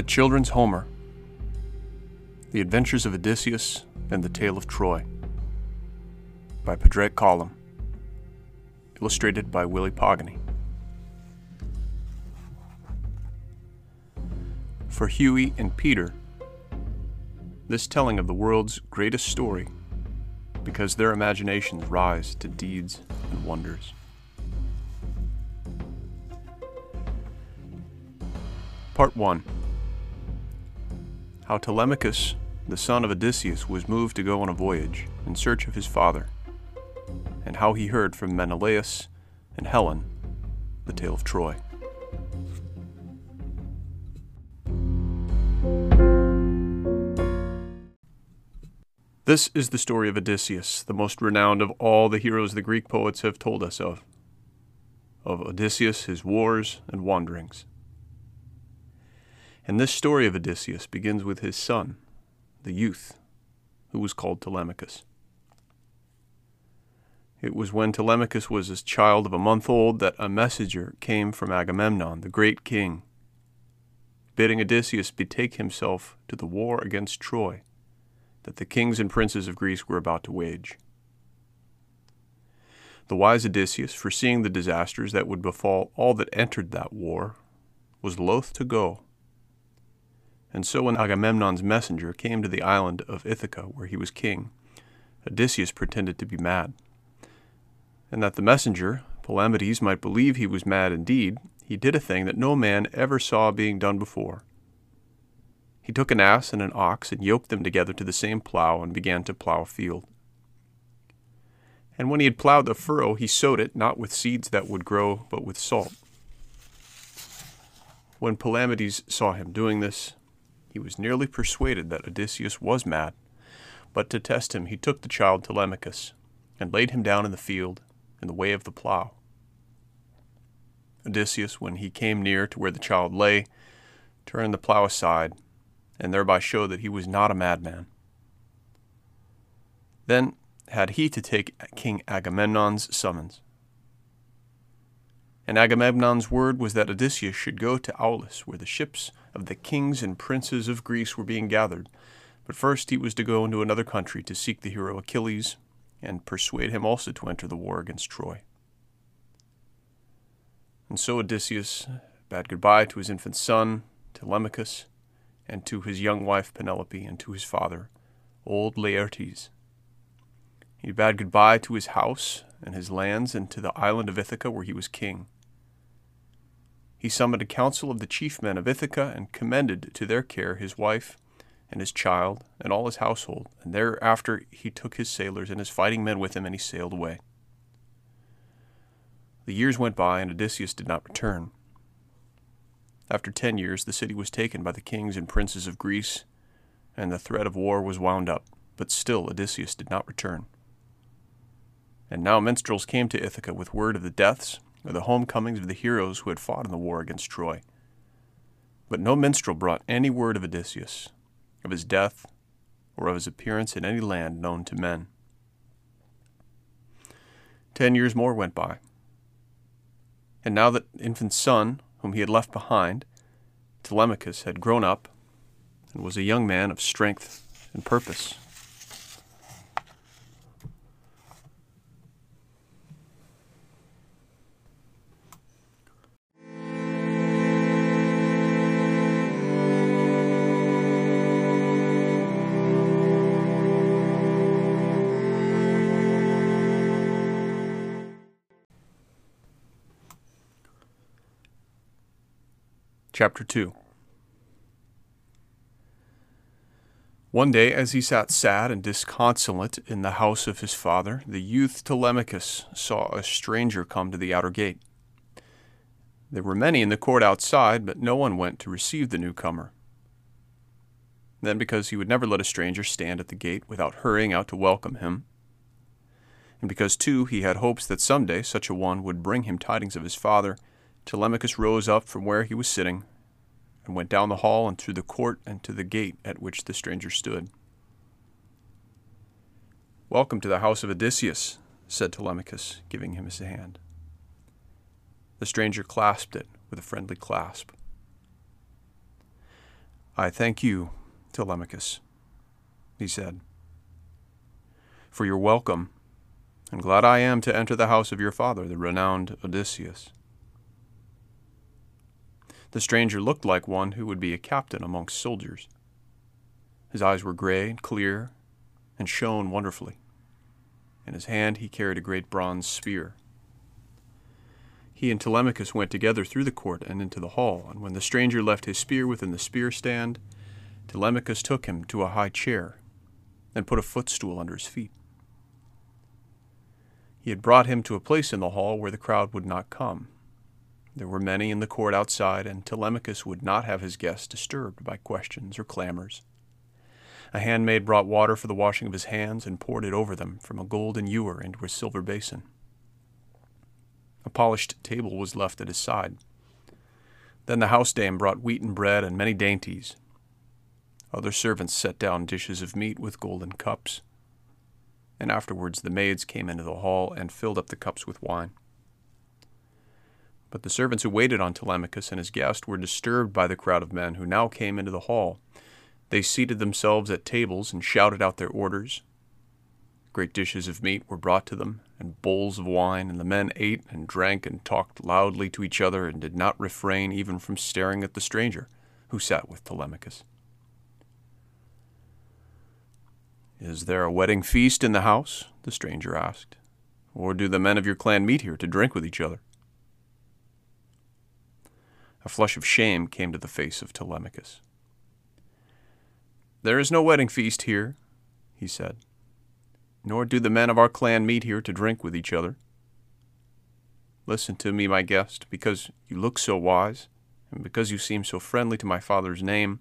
The Children's Homer The Adventures of Odysseus and the Tale of Troy by Padraic Colum. Illustrated by Willy Pogany. For Huey and Peter, this telling of the world's greatest story because their imaginations rise to deeds and wonders. Part 1 How Telemachus, the son of Odysseus, was moved to go on a voyage in search of his father, and how he heard from Menelaus and Helen the tale of Troy. This is the story of Odysseus, the most renowned of all the heroes the Greek poets have told us of. Of Odysseus, his wars and wanderings. And this story of Odysseus begins with his son, the youth, who was called Telemachus. It was when Telemachus was a child of a month old that a messenger came from Agamemnon, the great king, bidding Odysseus betake himself to the war against Troy that the kings and princes of Greece were about to wage. The wise Odysseus, foreseeing the disasters that would befall all that entered that war, was loath to go. And so when Agamemnon's messenger came to the island of Ithaca, where he was king, Odysseus pretended to be mad. And that the messenger, Palamedes, might believe he was mad indeed, he did a thing that no man ever saw being done before. He took an ass and an ox and yoked them together to the same plough and began to plough a field. And when he had ploughed the furrow, he sowed it not with seeds that would grow, but with salt. When Palamedes saw him doing this, he was nearly persuaded that Odysseus was mad. But to test him, he took the child Telemachus and laid him down in the field in the way of the plough. Odysseus, when he came near to where the child lay, turned the plough aside and thereby showed that he was not a madman. Then had he to take King Agamemnon's summons. And Agamemnon's word was that Odysseus should go to Aulis, where the ships of the kings and princes of Greece were being gathered. But first he was to go into another country to seek the hero Achilles, and persuade him also to enter the war against Troy. And so Odysseus bade goodbye to his infant son, Telemachus, and to his young wife Penelope, and to his father, old Laertes. He bade goodbye to his house and his lands, and to the island of Ithaca where he was king. He summoned a council of the chief men of Ithaca, and commended to their care his wife and his child and all his household, and thereafter he took his sailors and his fighting men with him, and he sailed away. The years went by, and Odysseus did not return. After ten years, the city was taken by the kings and princes of Greece, and the threat of war was wound up, but still Odysseus did not return. And now minstrels came to Ithaca with word of the deaths or the homecomings of the heroes who had fought in the war against Troy. But no minstrel brought any word of Odysseus, of his death, or of his appearance in any land known to men. Ten years more went by. And now that infant son whom he had left behind, Telemachus had grown up and was a young man of strength and purpose. Chapter 2 One day, as he sat sad and disconsolate in the house of his father, the youth Telemachus saw a stranger come to the outer gate. There were many in the court outside, but no one went to receive the newcomer. Then, because he would never let a stranger stand at the gate without hurrying out to welcome him, and because, too, he had hopes that some day such a one would bring him tidings of his father, Telemachus rose up from where he was sitting and went down the hall and through the court and to the gate at which the stranger stood. Welcome to the house of Odysseus, said Telemachus, giving him his hand. The stranger clasped it with a friendly clasp. I thank you, Telemachus, he said, for your welcome, and glad I am to enter the house of your father, the renowned Odysseus. The stranger looked like one who would be a captain amongst soldiers. His eyes were gray and clear, and shone wonderfully. In his hand he carried a great bronze spear. He and Telemachus went together through the court and into the hall, and when the stranger left his spear within the spear stand, Telemachus took him to a high chair and put a footstool under his feet. He had brought him to a place in the hall where the crowd would not come. There were many in the court outside, and Telemachus would not have his guests disturbed by questions or clamors. A handmaid brought water for the washing of his hands and poured it over them from a golden ewer into a silver basin. A polished table was left at his side. Then the house dame brought wheaten bread and many dainties. Other servants set down dishes of meat with golden cups. And afterwards the maids came into the hall and filled up the cups with wine. But the servants who waited on Telemachus and his guest were disturbed by the crowd of men who now came into the hall. They seated themselves at tables and shouted out their orders. Great dishes of meat were brought to them, and bowls of wine, and the men ate and drank and talked loudly to each other, and did not refrain even from staring at the stranger who sat with Telemachus. Is there a wedding feast in the house? the stranger asked. Or do the men of your clan meet here to drink with each other? A flush of shame came to the face of Telemachus. There is no wedding feast here, he said nor do the men of our clan meet here to drink with each other. Listen to me, my guest, because you look so wise, and because you seem so friendly to my father's name,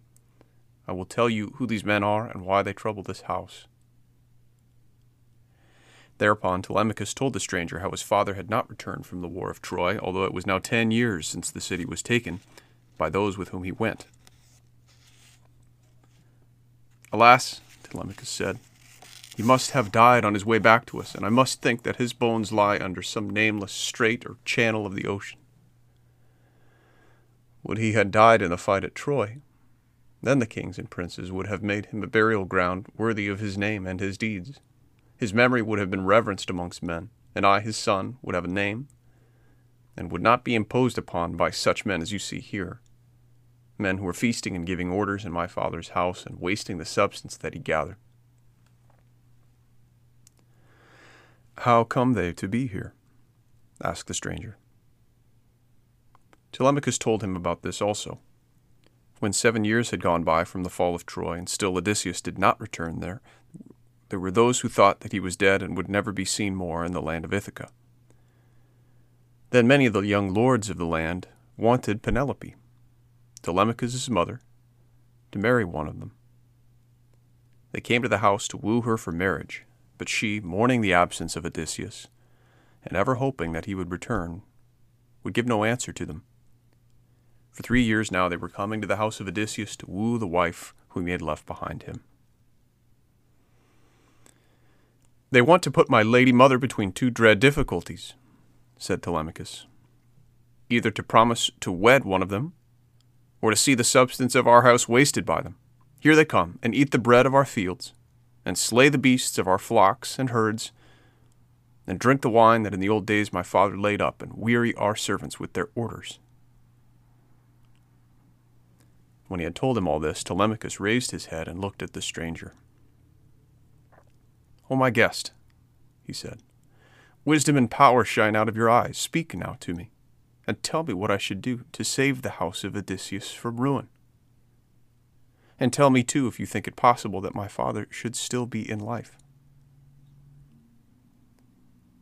I will tell you who these men are and why they trouble this house. Thereupon Telemachus told the stranger how his father had not returned from the war of Troy, although it was now ten years since the city was taken by those with whom he went. Alas, Telemachus said, he must have died on his way back to us, and I must think that his bones lie under some nameless strait or channel of the ocean. Would he had died in the fight at Troy, then the kings and princes would have made him a burial ground worthy of his name and his deeds. His memory would have been reverenced amongst men, and I, his son, would have a name, and would not be imposed upon by such men as you see here, men who are feasting and giving orders in my father's house and wasting the substance that he gathered. How come they to be here? asked the stranger. Telemachus told him about this also. When seven years had gone by from the fall of Troy, and still Odysseus did not return there, there were those who thought that he was dead and would never be seen more in the land of Ithaca. Then many of the young lords of the land wanted Penelope, Telemachus' mother, to marry one of them. They came to the house to woo her for marriage, but she, mourning the absence of Odysseus, and ever hoping that he would return, would give no answer to them. For three years now they were coming to the house of Odysseus to woo the wife whom he had left behind him. They want to put my lady mother between two dread difficulties, said Telemachus. Either to promise to wed one of them, or to see the substance of our house wasted by them. Here they come, and eat the bread of our fields, and slay the beasts of our flocks and herds, and drink the wine that in the old days my father laid up, and weary our servants with their orders. When he had told him all this, Telemachus raised his head and looked at the stranger. O my guest, he said, wisdom and power shine out of your eyes. Speak now to me, and tell me what I should do to save the house of Odysseus from ruin. And tell me, too, if you think it possible that my father should still be in life.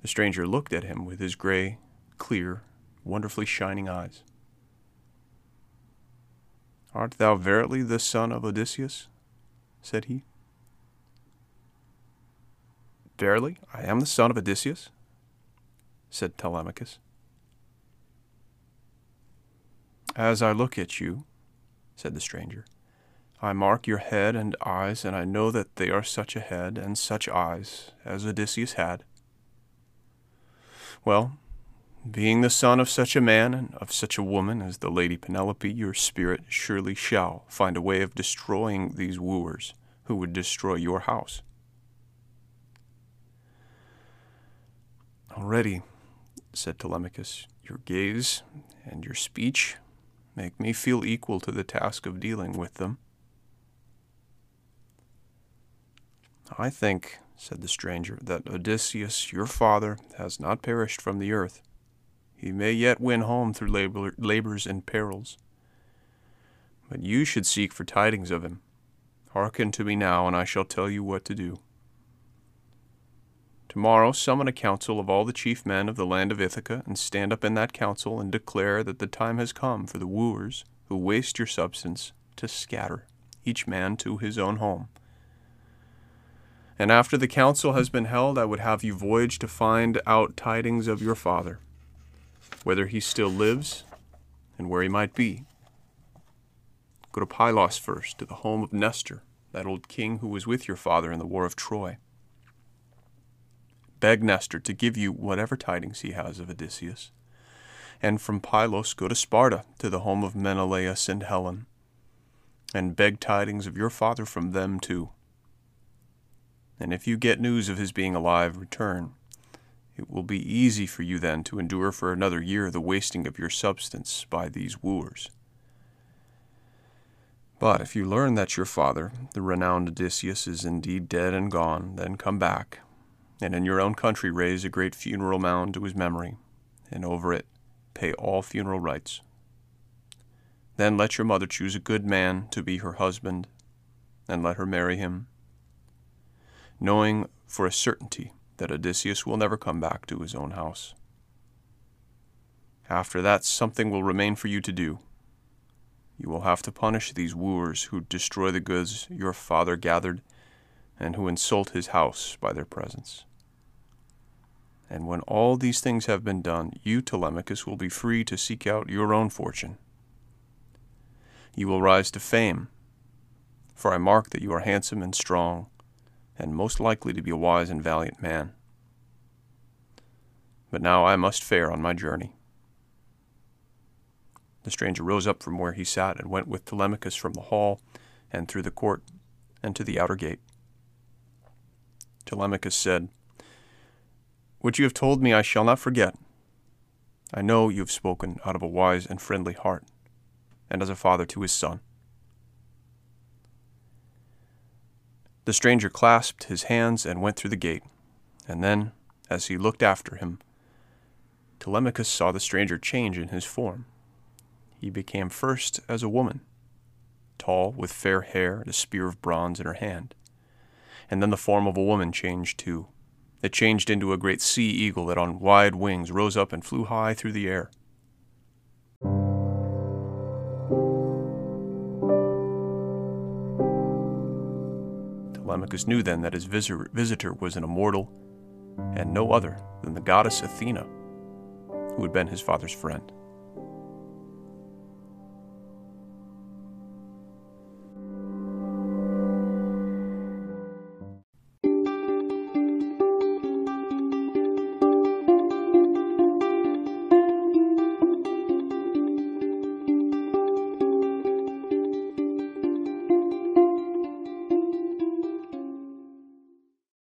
The stranger looked at him with his gray, clear, wonderfully shining eyes. Art thou verily the son of Odysseus? said he. Verily, I am the son of Odysseus, said Telemachus. As I look at you, said the stranger, I mark your head and eyes, and I know that they are such a head and such eyes as Odysseus had. Well, Being the son of such a man and of such a woman as the Lady Penelope, your spirit surely shall find a way of destroying these wooers who would destroy your house. Already, said Telemachus, your gaze and your speech make me feel equal to the task of dealing with them. I think, said the stranger, that Odysseus, your father, has not perished from the earth. He may yet win home through labor, labors and perils. But you should seek for tidings of him. Hearken to me now, and I shall tell you what to do. Tomorrow summon a council of all the chief men of the land of Ithaca, and stand up in that council and declare that the time has come for the wooers who waste your substance to scatter, each man to his own home. And after the council has been held, I would have you voyage to find out tidings of your father, whether he still lives and where he might be. Go to Pylos first, to the home of Nestor, that old king who was with your father in the war of Troy. Beg Nestor to give you whatever tidings he has of Odysseus. And from Pylos go to Sparta, to the home of Menelaus and Helen, and beg tidings of your father from them too. And if you get news of his being alive, return. It will be easy for you then to endure for another year the wasting of your substance by these wooers. But if you learn that your father, the renowned Odysseus, is indeed dead and gone, then come back, and in your own country raise a great funeral mound to his memory, and over it pay all funeral rites. Then let your mother choose a good man to be her husband, and let her marry him, knowing for a certainty that Odysseus will never come back to his own house. After that, something will remain for you to do. You will have to punish these wooers who destroy the goods your father gathered and who insult his house by their presence. And when all these things have been done, you, Telemachus, will be free to seek out your own fortune. You will rise to fame, for I mark that you are handsome and strong, and most likely to be a wise and valiant man. But now I must fare on my journey. The stranger rose up from where he sat and went with Telemachus from the hall and through the court and to the outer gate. Telemachus said, What you have told me I shall not forget. I know you have spoken out of a wise and friendly heart, and as a father to his son. The stranger clasped his hands and went through the gate, and then, as he looked after him, Telemachus saw the stranger change in his form. He became first as a woman, tall, with fair hair and a spear of bronze in her hand and then the form of a woman changed too. It changed into a great sea eagle that on wide wings rose up and flew high through the air. Telemachus knew then that his visitor was an immortal, and no other than the goddess Athena, who had been his father's friend.